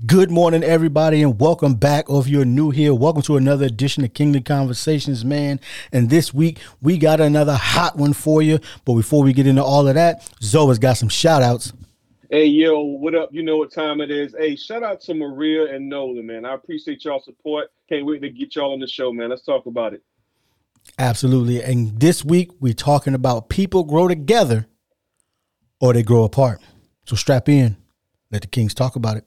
Good morning, everybody, and welcome back. Or if you're new here, welcome to another edition of Kingly Conversations, man. And this week, we got another hot one for you. But before we get into all of that, Zoe's got some shout outs. Hey, yo, what up? You know what time it is. Hey, shout out to Maria and Nolan, man. I appreciate y'all support. Can't wait to get y'all on the show, man. Let's talk about it. Absolutely. And this week, we're talking about people grow together or they grow apart. So strap in. Let the Kings talk about it.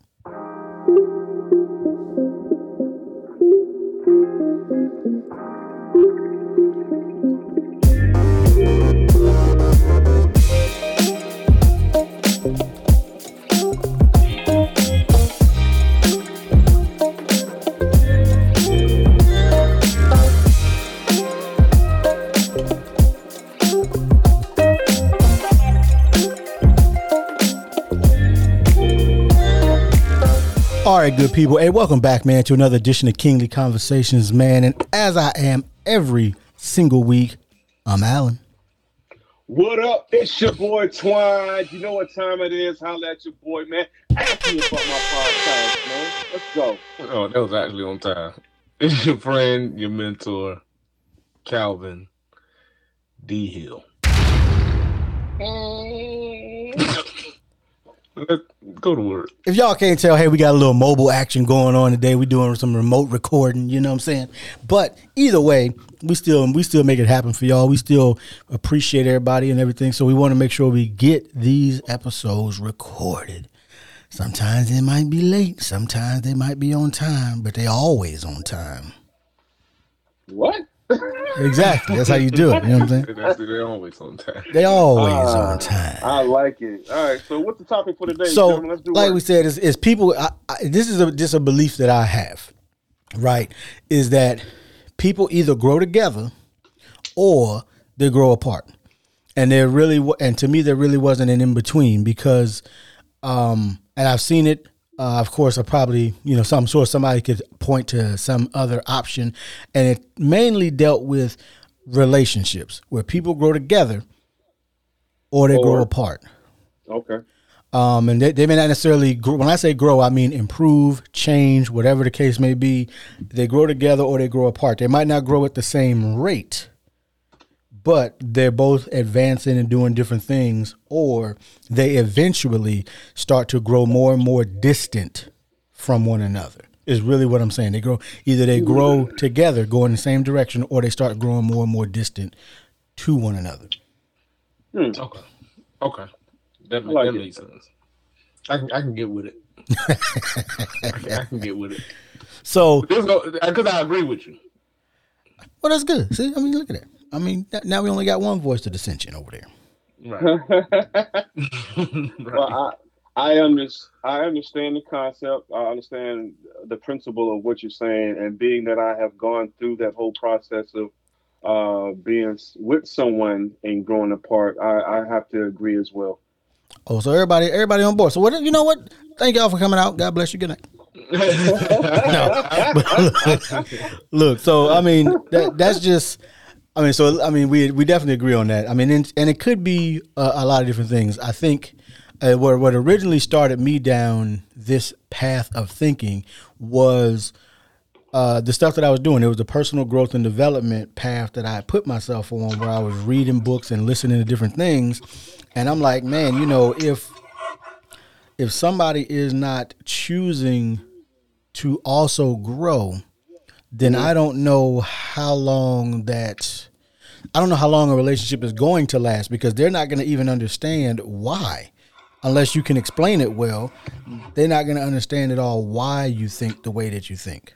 Good people. Hey, welcome back, man, to another edition of Kingly Conversations, man. And as I am every single week, I'm Alan. What up? It's your boy Twine. You know what time it is. Holla at your boy, man. Ask me about my podcast, man. Let's go. Oh, that was actually on time. It's your friend, your mentor, Calvin D. Hill. Let's go to work. If y'all can't tell, hey, we got a little mobile action going on today. We're doing some remote recording, you know what I'm saying? But either way, we still we still make it happen for y'all. We still appreciate everybody and everything. So we want to make sure we get these episodes recorded. Sometimes they might be late, sometimes they might be on time, but they always on time. What? Exactly. That's how you do it. You know what I'm saying? That's- They're always on time. They always Ah, on time. I like it. All right. So, what's the topic for today? so? Let's do like work. we said is, is people I, I, this is a, just a belief that i have right is that people either grow together or they grow apart and there really and to me there really wasn't an in between because um and i've seen it uh, of course i probably you know some sure somebody could point to some other option and it mainly dealt with relationships where people grow together or they grow apart Okay. um, and they, they may not necessarily grow. When I say grow, I mean improve, change, whatever the case may be. They grow together or they grow apart. They might not grow at the same rate, but they're both advancing and doing different things, or they eventually start to grow more and more distant from one another. Is really what I'm saying. They grow either they grow together, go in the same direction, or they start growing more and more distant to one another. Hmm. Okay. Okay. That, I like that makes sense. I can I can get with it. I, can, I can get with it. So Because I agree with you. Well, that's good. See, I mean, look at that. I mean, now we only got one voice of dissension over there. Right. well, I, I, under, I understand the concept. I understand the principle of what you're saying. And being that I have gone through that whole process of uh, being with someone and growing apart, I, I have to agree as well. Oh, so everybody, everybody on board. So what? You know what? Thank y'all for coming out. God bless you. Good night. Look, so I mean, that, that's just. I mean, so I mean, we we definitely agree on that. I mean, and, and it could be a, a lot of different things. I think uh, what what originally started me down this path of thinking was uh, the stuff that I was doing. It was the personal growth and development path that I put myself on, where I was reading books and listening to different things. And I'm like, man, you know, if if somebody is not choosing to also grow, then I don't know how long that I don't know how long a relationship is going to last because they're not going to even understand why. Unless you can explain it well, they're not going to understand at all why you think the way that you think.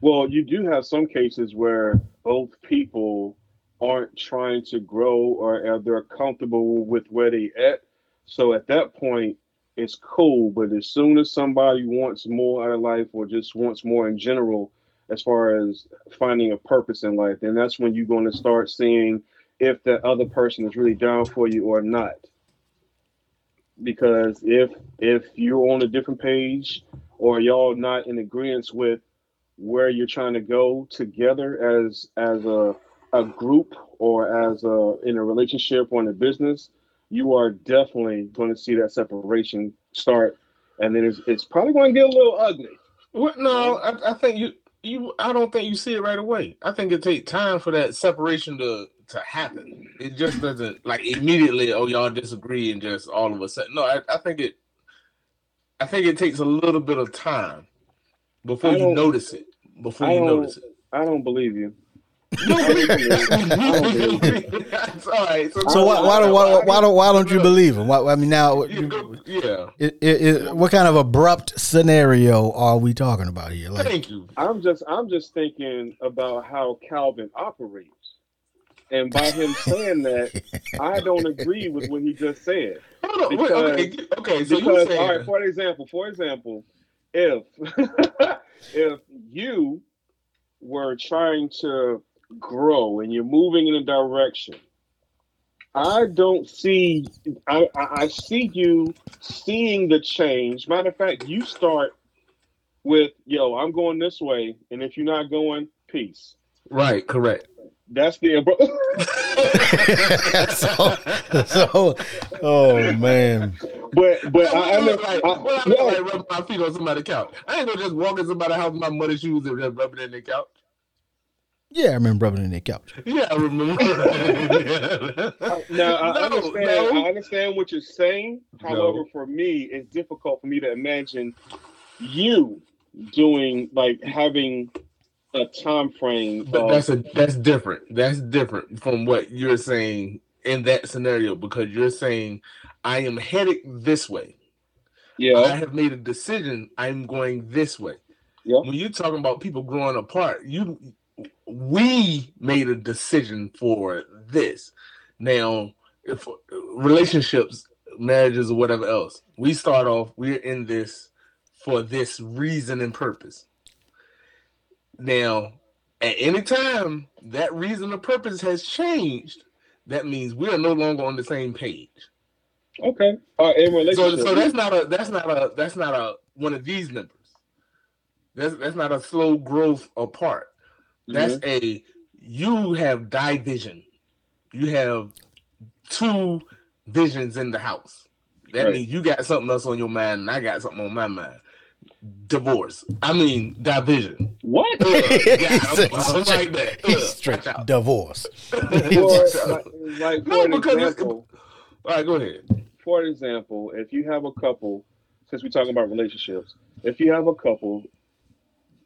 Well, you do have some cases where both people aren't trying to grow or they're comfortable with where they at. So at that point, it's cool. But as soon as somebody wants more out of life or just wants more in general, as far as finding a purpose in life, then that's when you're going to start seeing if that other person is really down for you or not. Because if if you're on a different page or y'all not in agreement with where you're trying to go together as as a a group or as a in a relationship or in a business, you are definitely going to see that separation start and then it's, it's probably going to get a little ugly. What? No, I, I think you you. I don't think you see it right away. I think it takes time for that separation to to happen. It just doesn't like immediately. Oh, y'all disagree, and just all of a sudden. No, I, I think it. I think it takes a little bit of time before you notice it. Before you notice it. I don't believe you. That's all right. So why, why don't why, why don't why don't you believe him? Why, I mean, now, Yeah, go- yeah. it, it, it, what kind of abrupt scenario are we talking about here? Like, Thank you. I'm just I'm just thinking about how Calvin operates. And by him saying that, I don't agree with what he just said. Hold on. Wait, Because- okay. Okay. So you because saying all right, for example, for example, if if you were trying to grow and you're moving in a direction, I don't see I, I, I see you seeing the change. Matter of fact, you start with yo, I'm going this way, and if you're not going, peace. right? Correct. That's the so, so, oh man, but but I, I, look know- like, I- well, I no, look like rubbing my feet on somebody's couch. I ain't gonna just walk in somebody's house with my muddy shoes and just rub it in their couch. Yeah, I remember rubbing in their couch. Yeah, I remember. Uh, now I No, understand. no. I understand what you're saying. No. However, for me, it's difficult for me to imagine you doing like having a time frame. But of- that's a that's different. That's different from what you're saying in that scenario because you're saying I am headed this way. Yeah. I have made a decision. I'm going this way. Yeah. When you're talking about people growing apart, you we made a decision for this. Now, if relationships, marriages, or whatever else, we start off. We're in this for this reason and purpose. Now, at any time that reason or purpose has changed, that means we are no longer on the same page. okay. Uh, in So, so that's not a that's not a that's not a one of these numbers. That's that's not a slow growth apart. That's mm-hmm. a you have division. You have two visions in the house. That Right. means you got something else on your mind, and I got something on my mind. Divorce. I mean division. what? Ugh, He God, said I'm- I'm like that. He's Ugh, straight out. divorce. For, like, like No, because it's- example, All right, go ahead. for example, if you have a couple, since we're talking about relationships, if you have a couple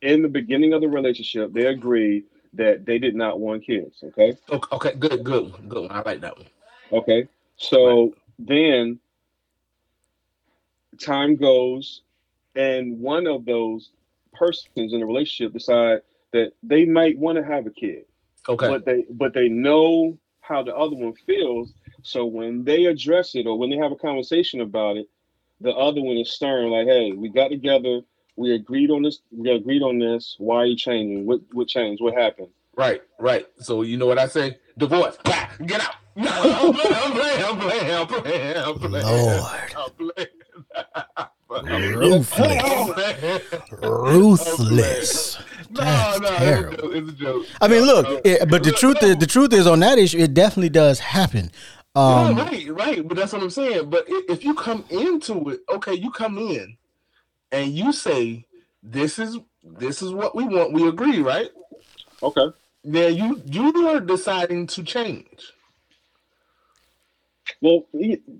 in the beginning of the relationship, they agree that they did not want kids. Okay. Okay, okay, good, good, good. One. I like that one. Okay. So then time goes and one of those persons in the relationship decide that they might want to have a kid. Okay. But they but they know how the other one feels. So when they address it or when they have a conversation about it, the other one is stern, like, hey, we got together, we agreed on this, we agreed on this. Why are you changing? What what changed? What happened? Right, right. So you know what I say? Divorce. Bah, get out. No, I'm playing, I'm playing, I'm playing, I'm playing, I'm playing. Lord. I'm playing. Ruthless. Ruthless. No, That's no, it's a terrible. joke. It's a joke. I mean, look, it, but the truth is, the truth is on that issue, it definitely does happen. Um, no, right, right. But that's what I'm saying. But if you come into it, okay, you come in and you say, "This is this is what we want. We agree, right?" Okay. Then you you are deciding to change. Well,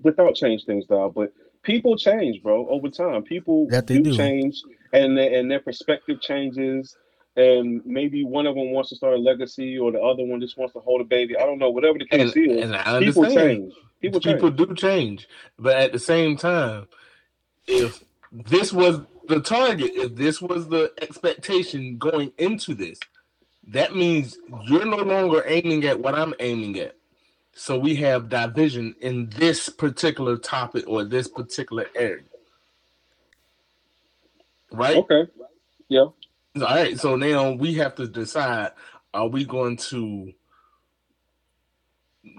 without change things, though, but people change, bro, over time. People That they do. change, and their, and their perspective changes. And maybe one of them wants to start a legacy, or the other one just wants to hold a baby. I don't know. Whatever the And, case is, and I people change. People change. people do change but at the same time if this was the target if this was the expectation going into this that means you're no longer aiming at what i'm aiming at so we have division in this particular topic or this particular area right Okay. Yeah. all right so now we have to decide are we going to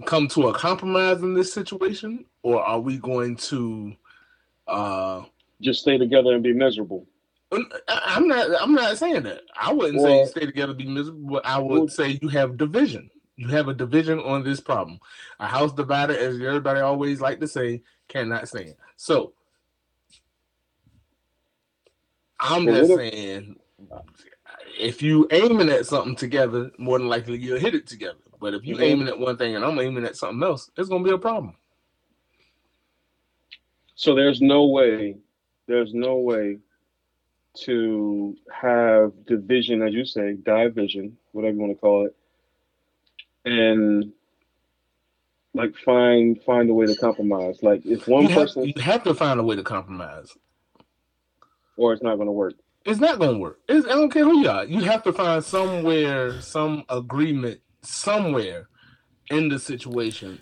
come to a compromise in this situation or are we going to uh Just stay together and be miserable. I'm not i'm not saying that i wouldn't Well- say stay together be miserable but i would Well- say you have division you have a division on this problem a house divided as everybody always like to say cannot stand so I'm just if- saying, if you aiming at something together, more than likely you'll hit it together. But if you Mhm. aiming at one thing and I'm aiming at something else, it's gonna be a problem. So there's no way, there's no way to have division, as you say, division, whatever you want to call it, and like find find a way to compromise. Like if one You have, person, you have to find a way to compromise. or it's not going to work. It's not gonna work. It's, I don't care who you are. You have to find somewhere, some agreement somewhere in the situation.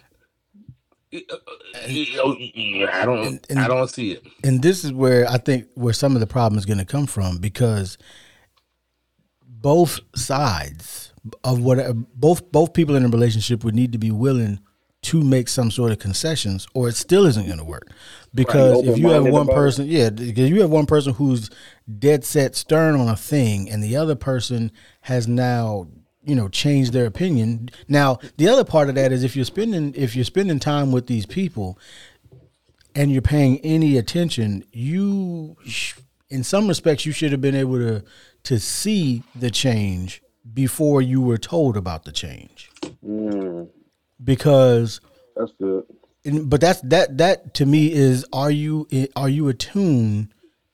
It- uh, uh, I don't. And- and- I don't see it. and this is where I think where some of the problem is going to come from because both sides of what both both people in a relationship would need to be willing to make some sort of concessions, or it still isn't going to work. Because if you have one person, yeah, because you have one person who's dead set stern on a thing, and the other person has now you know change their opinion. Now the other part of that is if you're spending if you're spending time with these people and you're paying any attention, you, sh- in some respects, you should have been able to to see the change before you were told about the change. Mm, Because, that's good. but that's that that to me is are you are you attuned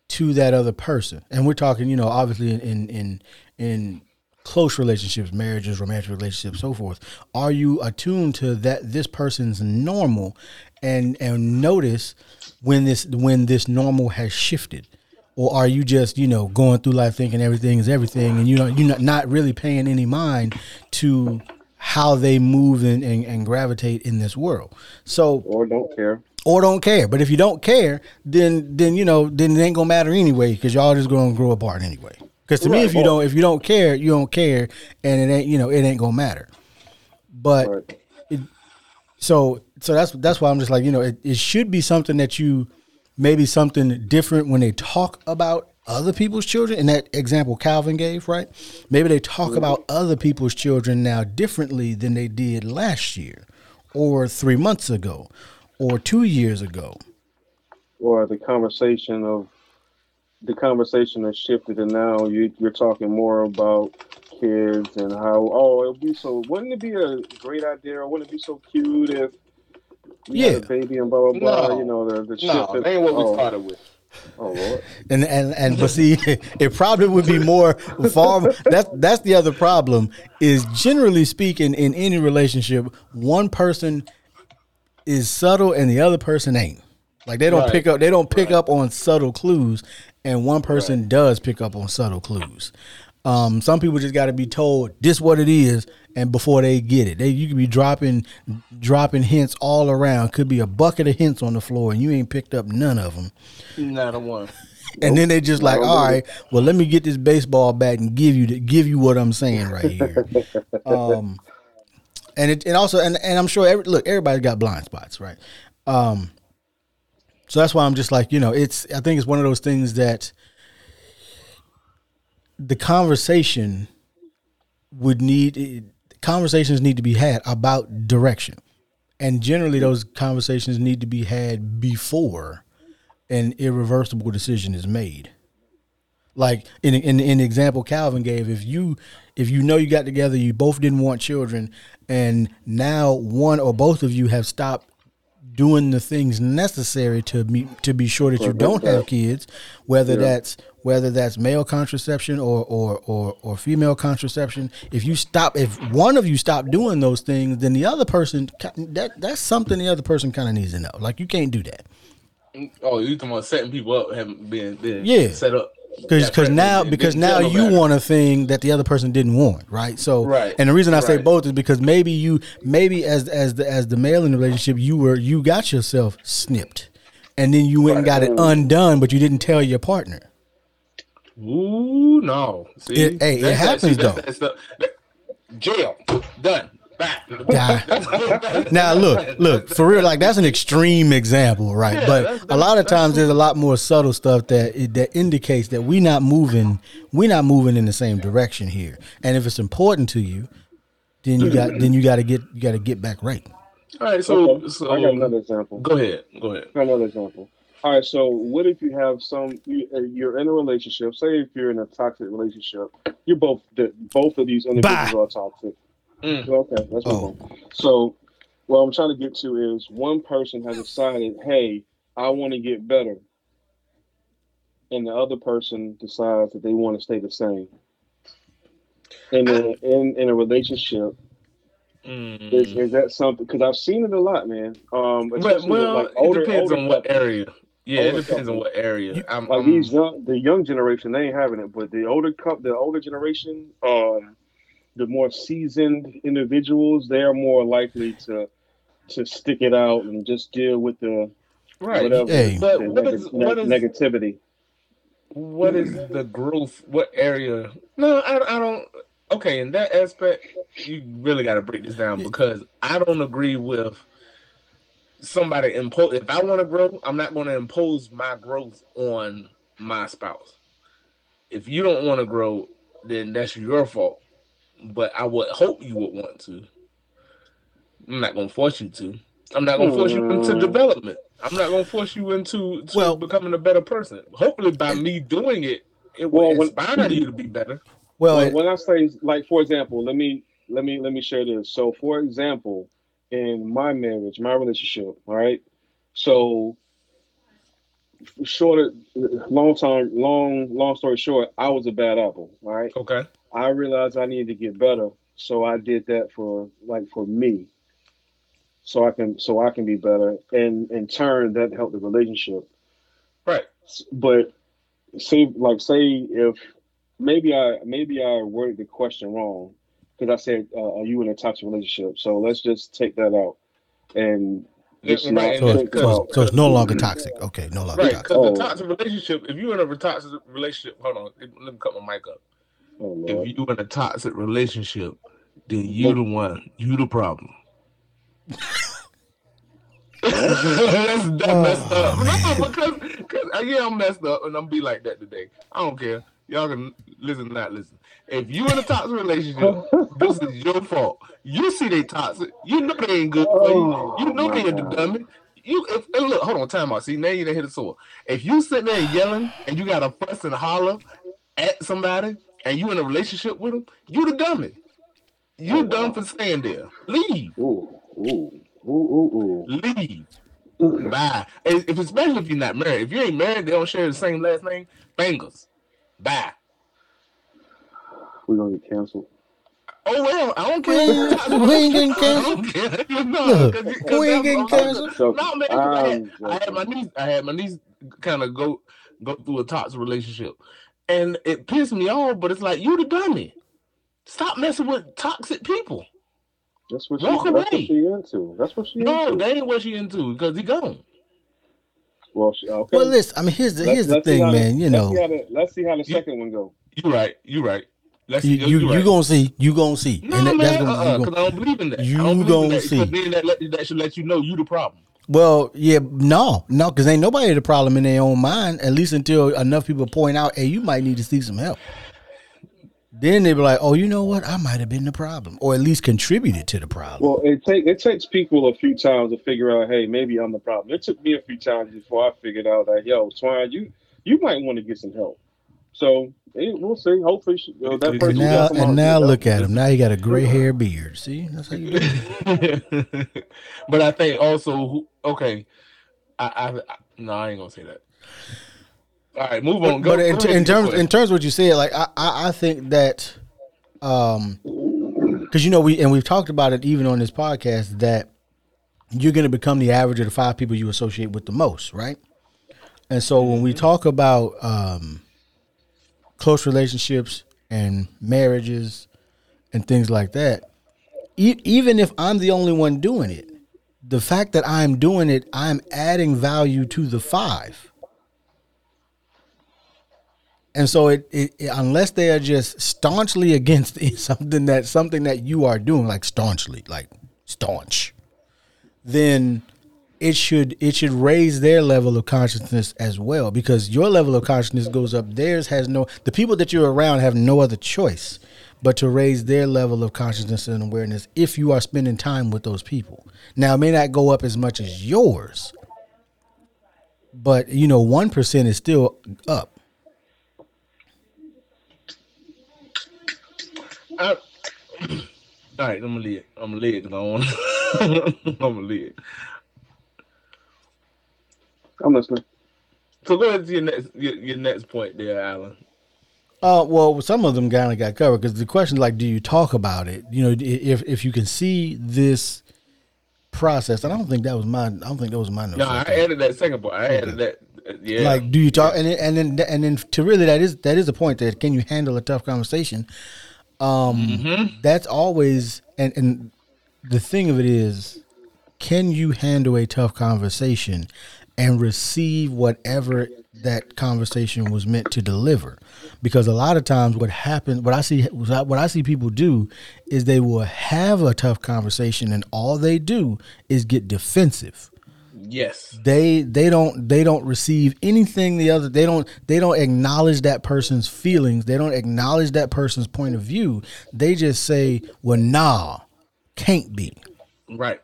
to that other person? And we're talking, you know, obviously in in in, in close relationships, marriages, romantic relationships, so forth. Are you attuned to that this person's normal, and and notice when this when this normal has shifted? Or are you just, you know, going through life thinking everything is everything, and you know you're not, not really paying any mind to how they move and, and, and gravitate in this world? So Or don't care. or don't care. But if you don't care, then then you know then it ain't gonna matter anyway because y'all just gonna grow apart anyway. Because to me, if you don't if you don't care, you don't care, and it ain't you know it ain't gonna matter. But Right. so so that's that's why I'm just like you know it, it should be something that you maybe something different when they talk about other people's children. In that example Calvin gave, right? Maybe they talk mm-hmm. about other people's children now differently than they did last year, or three months ago, or two years ago. Or the conversation of the conversation has shifted, and now you, you're talking more about kids and how oh it'll be so wouldn't it be a great idea or wouldn't it be so cute if you had Yeah. a baby and blah blah blah No. you know the the No, shift that ain't what we oh, started with. oh lord And and and but see, it probably would be more far. That's that's the other problem. Is generally speaking, in any relationship, one person is subtle and the other person ain't. Like they don't Right. pick up. They don't pick up on subtle clues, and one person does pick up on subtle clues. Um, some people just got to be told this what it is, and before they get it, they you could be dropping dropping hints all around. Could be a bucket of hints on the floor, and you ain't picked up none of them. Not a one. And then they just like, all right, well, let me get this baseball bat and give you the, give you what I'm saying right here. um, and it and also and, and I'm sure every, look everybody's got blind spots, right? Um, so that's why I'm just like you know it's I think it's one of those things that the conversation would need conversations need to be had about direction, and generally those conversations need to be had before an irreversible decision is made. Like in in in the example Calvin gave, if you if you know you got together, you both didn't want children, and now one or both of you have stopped doing the things necessary to be to be sure that you don't have kids, whether that's whether that's male contraception or or or or female contraception. If you stop, if one of you stop doing those things, then the other person that that's something the other person kind of needs to know. Like you can't do that. Mm, oh, you talking about setting people up, having been, been Yeah. set up. Because because now because now you nobody. want a thing that the other person didn't want, right? So Right, and the reason I say both is because maybe you maybe as as the as the male in the relationship you were you got yourself snipped, and then you went and got it undone, but you didn't tell your partner. Ooh, no. See, It- hey, it happens, that's- though. that's the- jail done. Back. Now look, look for real. Like that's an extreme example, right? Yeah, but that's- a lot of times there's a lot more subtle stuff that it, that indicates that we're not moving, we're not moving in the same direction here. And if it's important to you, then you got then you got to get you got to get back right. All right, so Okay, so I got another example go ahead, go ahead. Another example All right. So what if you have some? You, uh, you're in a relationship. Say if you're in a toxic relationship, you're both both of these individuals Bye. are toxic. Mm. Okay, let's move Oh. on. So what I'm trying to get to is one person has decided, hey, I want to get better, and the other person decides that they want to stay the same. And in, in, in a relationship, Mm. is, is that something? Because I've seen it a lot, man. Um, But, well, like it depends on what couples. area. Yeah, it Older depends on what area. I'm, Like I'm- these young, the young generation, they ain't having it. But the older cup, the older generation, um, the more seasoned individuals, they are more likely to to stick it out and just deal with the right. whatever Hey. But the what neg- is- ne- what is- negativity. what is the growth? What area? No, I, I don't. Okay, in that aspect, you really got to break this down because I don't agree with somebody impose. If I want to grow, I'm not going to impose my growth on my spouse. If you don't want to grow, then that's your fault. But I would hope you would want to. I'm not going to force you to. I'm not going to force you into Hmm. development. I'm not going to force you into to Well- becoming a better person. Hopefully, by me doing it, it will Well, when- you to be better. Well, Well, it- when I say like, for example, let me let me let me share this. So, for example, in my marriage, my relationship, all right. So, short, long time, long, long story short, I was a bad apple. All right. Okay. I realized I needed to get better, so I did that for like for me, so I can so I can be better, and in turn that helped the relationship. Right. But say like say if maybe I maybe I worded the question wrong because I said uh, are you in a toxic relationship? So let's just take that out and just Yeah, not right, so, it's, so, about. so it's no longer toxic. Okay, no longer Right, toxic. because Oh. the toxic relationship, if you're in a toxic relationship, hold on, let me cut my mic up. Oh, If you're in a toxic relationship, then you the one, you the problem. That's that messed up. No, because, because uh, yeah, I'm messed up, and I'm be like that today. I don't care. Y'all can listen, not listen. If you in a toxic relationship, this is your fault. You see they toxic. You know they ain't good for you. You know Oh, they my are the dummy. You if and look, hold on, time out. See, now you done hit a sore. If you sitting there yelling and you got to fuss and holler at somebody and you in a relationship with them, you the dummy. You Oh, dumb wow. for staying there. Leave. Ooh, ooh, ooh, ooh, ooh. Leave. ooh. Bye. And If especially if you're not married. If you ain't married, they don't share the same last name. Bangers. Bye. We're gonna get canceled. Oh well, I don't care. ain't- we ain't getting I don't care. No, Look, 'cause 'cause we ain't getting canceled. So, No, man, 'cause I had, I'm had my niece. I had my niece kind of go go through a toxic relationship, and it pissed me off. But it's like you the dummy. Stop messing with toxic people. That's what she. Walk That's what she into. That's what she No, into. that ain't what she into because he gone. Well, she, okay. Well, listen. I mean, here's the Let's- here's the let's see thing, how the- man. You let's know, see how the, let's see how the You- second one go. You right. You right. Let's you you, you, you you right. gonna see, you gonna see, No, and that, man, that's gonna, uh-uh, gonna I don't believe in that. you I don't gonna in that, see. 'cause Then that, let, that should let you know you the problem. Well, yeah, no, no, because ain't nobody the problem in their own mind. At least until enough people point out, hey, you might need to seek some help. Then they be like, oh, you know what? I might have been the problem, or at least contributed to the problem. Well, it take it takes people a few times to figure out, hey, maybe I'm the problem. It took me a few times before I figured out that, yo, Swine, you you might want to get some help. So we'll see. Hopefully, she, uh, that And person and will now, come out and now get help. look at him. Now he got a gray hair beard. See, that's how you do. it. but I think also, who- okay, I, I, I no, I ain't gonna say that. All right, move on. Go, but in, in terms in terms of what you said, like I, I, I think that, um, because you know we and we've talked about it even on this podcast that you're going to become the average of the five people you associate with the most, right? And so when we talk about um, close relationships and marriages and things like that, e- even if I'm the only one doing it, the fact that I'm doing it, I'm adding value to the five. And so it, it, it- unless they are just staunchly against something that something that you are doing like staunchly, like staunch, then it should it should raise their level of consciousness as well because your level of consciousness goes up theirs has no the people that you're around have no other choice but to raise their level of consciousness and awareness if you are spending time with those people now it may not go up as much as yours but you know, one percent is still up. I, all right, I'm gonna leave it. I'm gonna leave it because I want. I'm gonna leave it. I'm listening. So go ahead to your next your, your next point there, Alan. Uh, well, some of them kind of got covered because the question, is like, do you talk about it? You know, if if you can see this process, and I don't think that was my, I don't think that was my notes. No, I added that second part. I added that. uh, Yeah. Like, do you talk? And then, and then and then to really that is that is a point that can you handle a tough conversation? Um, Mm-hmm. that's always and and the thing of it is, can you handle a tough conversation and receive whatever that conversation was meant to deliver? Because a lot of times, what happens, what I see, what I see people do, is they will have a tough conversation, and all they do is get defensive yes. they they don't they don't receive anything the other they don't they don't acknowledge that person's feelings they don't acknowledge that person's point of view they just say well nah can't be Right.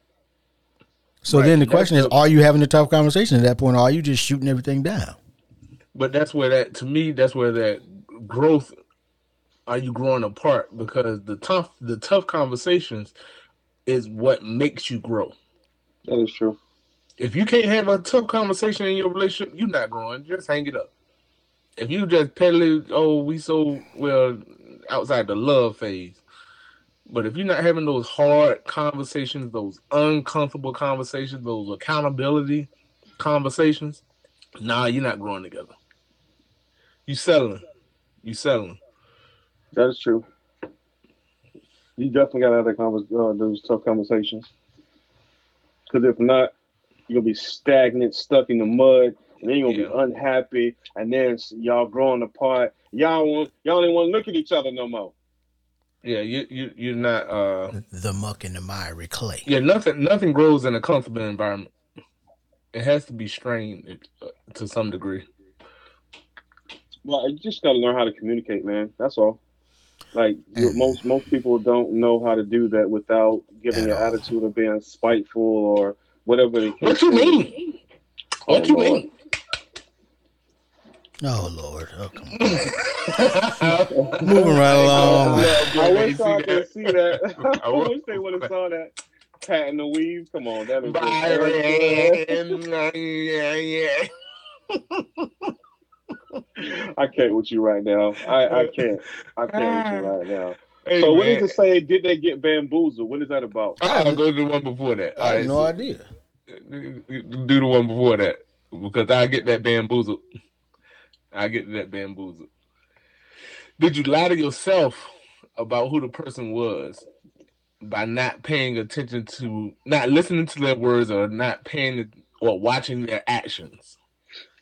So Right, then the that's question is the- are you having a tough conversation at that point or are you just shooting everything down But that's where that to me, that's where that growth are you growing apart because the tough the tough conversations is what makes you grow. That is true. If you can't have a tough conversation in your relationship, you're not growing. Just hang it up. If you just peddling, oh, we so well outside the love phase. But if you're not having those hard conversations, those uncomfortable conversations, those accountability conversations, nah, you're not growing together. You settling. You settling. That is true. You definitely got to have that convers- uh, those tough conversations. Because if not, you're gonna be stagnant, stuck in the mud, and then you're gonna Yeah. be unhappy, and then y'all growing apart. Y'all want y'all don't want to look at each other no more. Yeah, you you you're not uh the muck and the miry clay yeah, nothing nothing grows in a comfortable environment. It has to be strained uh, to some degree. Well, you just gotta learn how to communicate, man. That's all. Like And- most most people don't know how to do that without giving At an attitude of being spiteful or whatever. the What case you is. mean? What Oh, you Lord. mean? Oh lord oh, come on. moving right along I wish I could see that. I I wish they would have saw that. Pat and the weave. Come on, that is just Byron, yeah, yeah. I can't with you right now. I, I can't. I can't with you ah. right now. Hey, So what man. does it say? Did they get bamboozled? What is that about? I'll go to the one before that. i have All no right, idea do the one before that because I get that bamboozled. I get that bamboozled. Did you lie to yourself about who the person was by not paying attention to, not listening to their words, or not paying or watching their actions?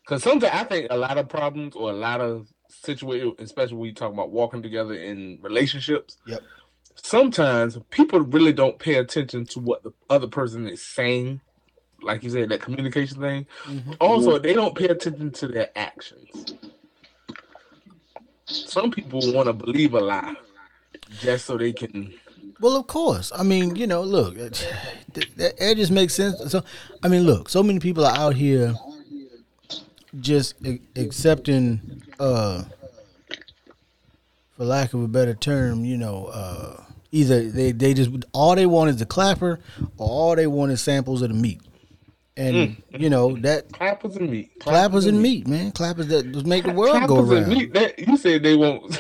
Because sometimes I think a lot of problems or a lot of situations, especially when you talk about walking together in relationships, Yep. sometimes people really don't pay attention to what the other person is saying. Like you said, that communication thing. Mhm. Also, they don't pay attention to their actions. Some people want to believe a lie just so they can. Well, of course. I mean, you know, look, it, that, that just makes sense. So, I mean, look, so many people are out here just accepting, uh, for lack of a better term, you know, uh, either they, they just all they want is the clapper, or all they want is samples of the meat, and mm. you know that Clappers and meat. clappers and meat, man, clappers that make the world go Clappers and round. meat. That, you said they won't.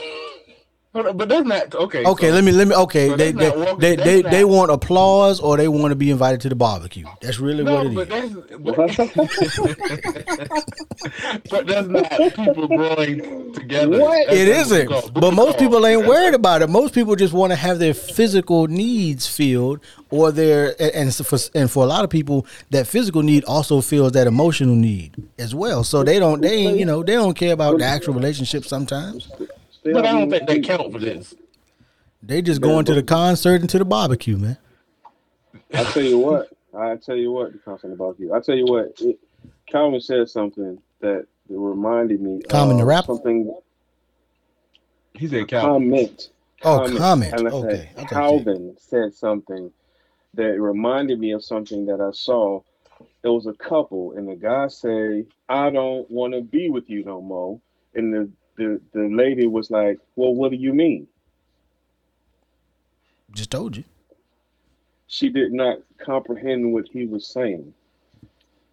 Hold on, but that's not okay. Okay, so- let me let me. Okay, so they they walking- they they, not- they want applause or they want to be invited to the barbecue. That's really No, what it but is. that's but, but that's not people growing together. What? That's It not isn't. what it's But most people ain't worried about it. Most people just want to have their physical needs filled, or their and and for and for a lot of people, that physical need also fills that emotional need as well. So they don't they you know they don't care about the actual relationship. Sometimes Still, But I don't think they count for this. they just going to the concert and to the barbecue, man. I tell you what. I tell you what. The constant about you. I tell you what. It, Calvin said something that reminded me. Calvin the of rapper? Something He said count. comment. Oh, comment. And I Okay, said, I you- Calvin said something that reminded me of something that I saw it was a couple, and the guy say, "I don't want to be with you no more," and the the the lady was like, "Well, what do you mean?" Just told you. She did not comprehend what he was saying.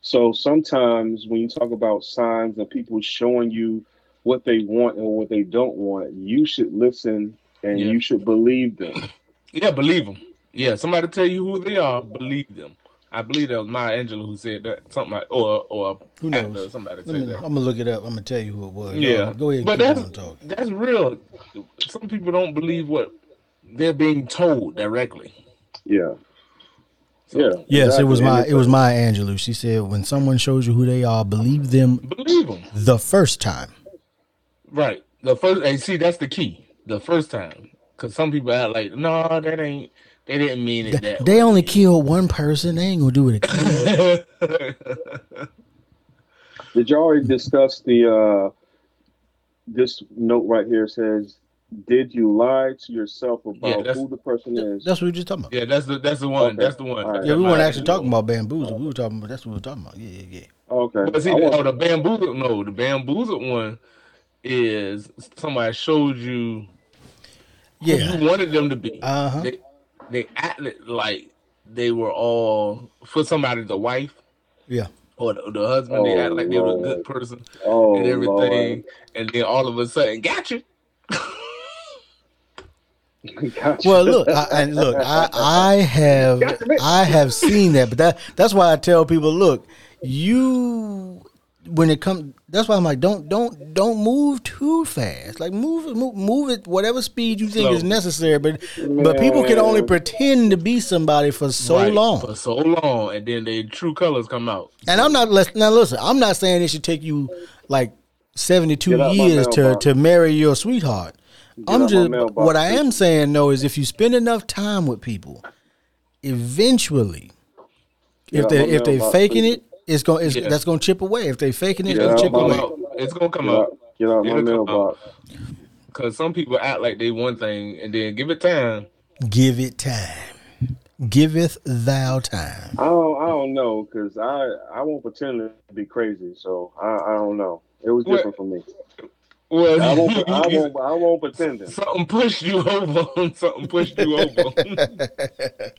So sometimes when you talk about signs and people showing you what they want and what they don't want, you should listen and Yeah. you should believe them. Yeah, believe them. Yeah, somebody tell you who they are, believe them. I believe that was Maya Angelou who said that. Something like, or or Who actor, knows? somebody said me, that. I'm gonna look it up. I'm gonna tell you who it was. Yeah, go ahead. but keep that's on talking. that's real. Some people don't believe what they're being told directly. Yeah. So, Yeah. Yes, it was my it was Maya Angelou. She said, "When someone shows you who they are, believe them believe them. the first time." Right. The first, and see, that's the key. The first time, because some people act like, no, that ain't. They didn't mean it They, that. they only killed one person. They ain't gonna do it again. Did y'all already discuss the uh this note right here says, Did you lie to yourself about that's- who the person is? That's what we were just talking about. yeah, that's the that's the one. Okay. That's the one. All right. Yeah, we weren't actually Angelou. talking about bamboozle. We were talking about that's what we were talking about. Yeah, yeah, yeah. okay. But see, oh, the bamboozled no, the bamboozled one is somebody showed you who Yeah. you wanted them to be. Uh huh. They they acted like they were all for somebody, the wife Yeah. or the, the husband. they Oh, act like they were a good person oh, and everything, Lord. and then all of a sudden, got you. Gotcha. Well, look, I, and look, I, I have, I have seen that, but that that's why I tell people, look, you when it comes, that's why I'm like, don't, don't, don't move too fast. Like move, it- move, move it whatever speed you think Slow. is necessary. But, but people can only pretend to be somebody for so Right, long. for so long, and then their true colors come out. And I'm not lis- now. Listen, I'm not saying it should take you like 72 Get out my years to to marry your sweetheart. out I'm just what I am saying though is if you spend enough time with people, eventually, Get if they if they mailbox, faking please. it, it's going it's, Yeah. that's going to chip away. If they faking it, Get it's going to chip Come away. out. It's gonna come Get out. out, get out my It'll come mailbox. Because some people act like they one thing, and then give it time. Give it time. Giveth thou time. I don't, I don't know because I, I won't pretend to be crazy, so I, I don't know. It was What? different for me. Well, I won't, I won't, I won't pretend it. something pushed you over. something pushed you over.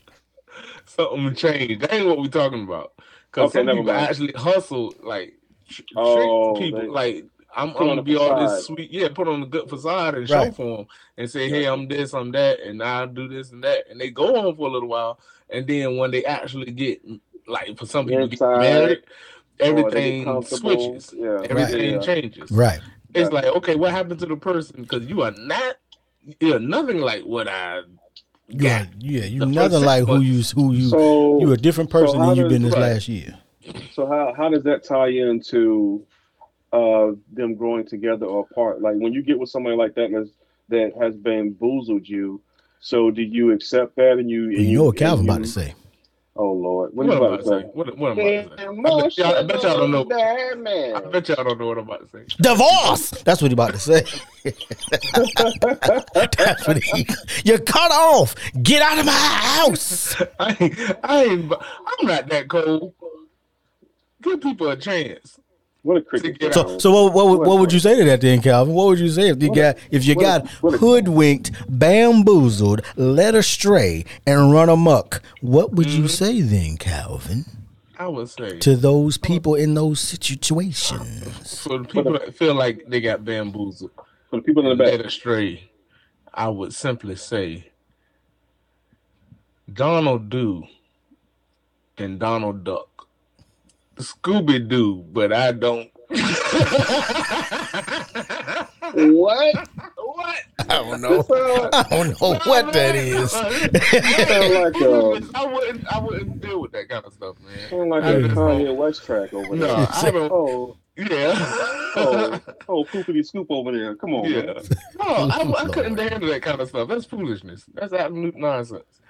something changed. That ain't what we're talking about. Because Okay, some never people mind. actually hustle, like tr- Oh, trick people. they- like I'm, I'm gonna a be all this sweet, yeah. Put on a good facade and Right. show for them, and say, "Hey, I'm this, I'm that, and I'll do this and that." And they go on for a little while, and then when they actually get, like, for some people, Inside, get married, Or they get everything switches. Yeah, Everything yeah. changes. Right. It's Yeah. like, okay, what happened to the person? Because you are not, you're nothing like what I You got. are, yeah, you The first nothing like who months. you who you So, you a different person how than you've been this right. last year. so how, how does that tie into uh, them growing together or apart? Like when you get with somebody like that that's, that has bamboozled you, so do you accept that and you? Well, and you know what and Calvin you- about to say. Oh Lord, what, What, am I about about to to say? say? What, what am I about to say? I bet, y'all, I bet y'all don't know. That I bet y'all don't know what I'm about to say. Divorce. That's what he about to say. That's what he. You're cut off. Get out of my house. I ain't, I ain't, I'm not that cold. Give people a chance. What a cricket. get So, so what, what, what would you say to that then, Calvin? What would you say if you got if you got a- hoodwinked, bamboozled, led astray, and run amok? What would Mm-hmm. you say then, Calvin, I would say to those people in those situations? for the people that feel like they got bamboozled, For the people in the back, led back. astray, I would simply say Donald Do and Donald Duck. Scooby Doo, but I don't. What? what? I don't know. Sound, I don't know what that is. sound like a I wouldn't. I wouldn't deal with that kind of stuff, man. sound like I a just Kanye West track over there. No, there. I don't. Oh, Yeah. oh, oh, poopity scoop over there. Come on, yeah. man. No, I, I couldn't handle that kind of stuff. That's foolishness. That's absolute nonsense.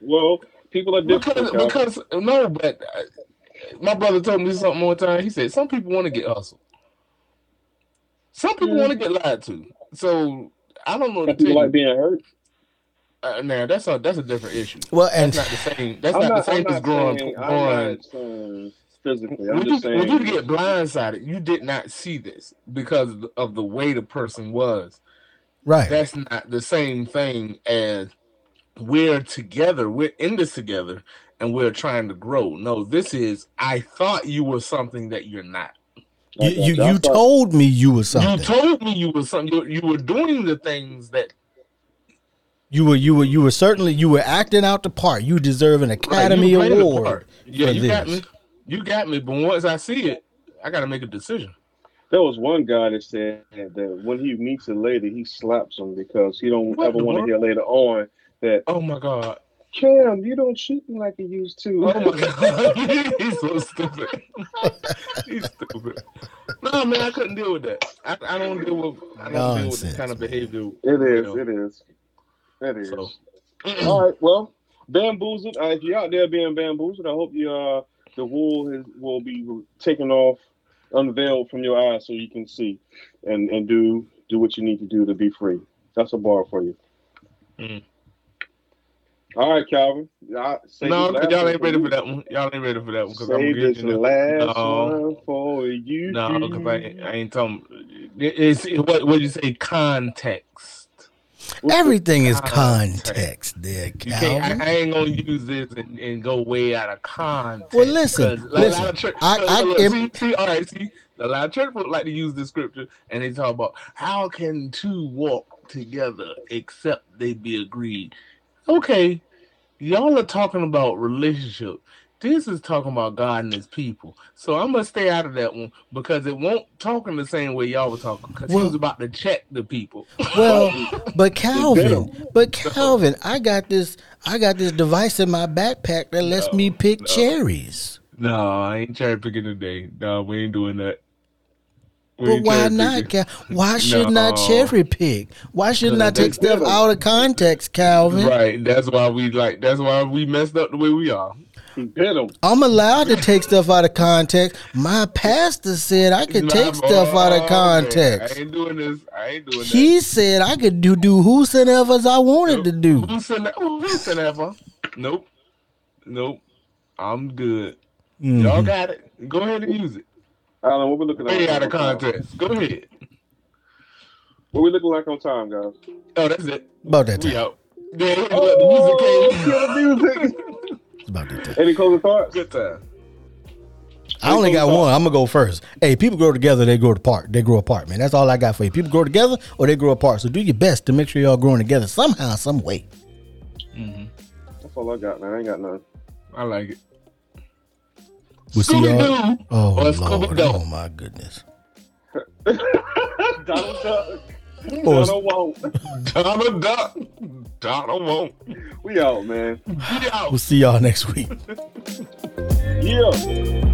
Well, people are different. Because, because no, but uh, my brother told me something one time. He said some people want to get hustled. Some people Mm. want to get lied to. So I don't know. To Some people like being hurt. Uh, now that's a that's a differthe issue. Well, and That's not the same. That's not, not, the same I'm as growing. saying, growing saying physically. I'm When you, saying. when you get blindsided, you did not see this because of the way the person was. Right. That's not the same thing as we're together, we're in this together, and we're trying to grow. No, this is I thought you were something that you're not. You you, you thought- told me you were something. You told me you were something. You, you were doing the things that You were you were you were certainly you were acting out the part. You deserve an Academy you played a Award. Yeah, for you got me. You got me. But once I see it, I got to make a decision. There was one guy that said that when he meets a lady, he slaps him because he don't What ever want to hear later on that Oh my god. Cam, you don't treat me like you used to. Oh my god. He's so stupid. He's stupid. No man, I couldn't deal with that. I, I don't deal with I don't deal with Nonsense, this kind of behavior. It is. know. It is. It is. So All right. Well, bamboozled. Uh, if you're out there being bamboozled, I hope you uh the wool is, will be taken off, unveiled from your eyes so you can see, and and do do what you need to do to be free. That's a bar for you. Mm. All right, Calvin. I, say No, y'all one ain't ready you. for that one. Y'all ain't ready for that one because I'm Save this getting last No. one for you. No, because I, ain't- I ain't talking. It's it, what what you say context. What's the- Everything is Context. context there, You can't. Calvin. I, I ain't gonna use this and, and go way out of context. Well, listen, 'Cause a lot listen, of church- I- I- look, if- see, see, all right, see, a lot of church folk like to use this scripture and they talk about how can two walk together except they be agreed. Okay, y'all are talking about relationship. This is talking about God and His people. So I'm gonna stay out of that one because it won't talking the same way y'all were talking. Because Well- he was about to check the people. Well, but Calvin, but Calvin, I got this I got this device in my backpack that lets me pick no. cherries. No, I ain't cherry picking today. No, we ain't doing that. But why not? Cal- Why shouldn't I cherry pick? Why shouldn't I take stuff out of context, Calvin? Right. That's why we like. That's why we messed up the way we are. He bit him. I'm allowed to take stuff out of context. My pastor said I could take stuff out of context. I ain't doing this. I ain't doing that. He said I could do do whosoever's I wanted to do. Who's in that? Who's in that? Nope. Nope. I'm good. Mhm. Y'all got it. Go ahead and use it. Alan, what we looking Way at? out of context. Go ahead. What we looking like on time, guys? Oh, that's it. About that We time. out. Yeah, look, the music came. yeah, the music. It's about that time. Any closing thoughts? Good time. I only got one. I'm gonna go first. Hey, people grow together, they grow apart. They grow apart, man. That's all I got for you. People grow together or they grow apart. So do your best to make sure y'all growing together somehow, some way. hmm That's all I got, man. I ain't got nothing. I like it. We'll y'all. Oh, Lord. Oh, my goodness. Donald Duck. Or Donald won't. Donald Duck. Donald won't. We out, man. We out. We'll see y'all next week. yeah.